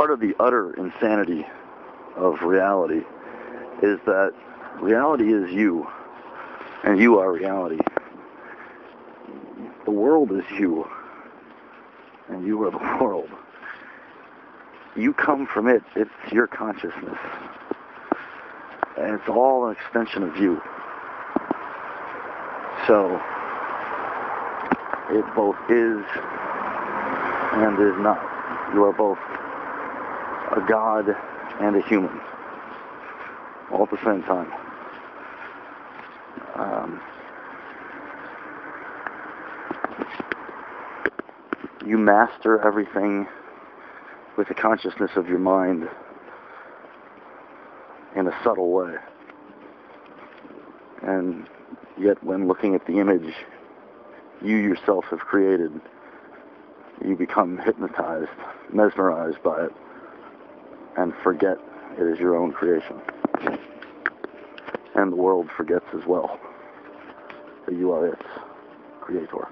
part of the utter insanity of reality is that reality is you, and you are reality. The world is you, and you are the world. You come from it. It's your consciousness. And it's all an extension of you. So, it both is and is not. You are both a god and a human, all at the same time. Um, you master everything with the consciousness of your mind in a subtle way. And yet, when looking at the image you yourself have created, you become hypnotized, mesmerized by it, and forget it is your own creation. And the world forgets as well that you are its creator.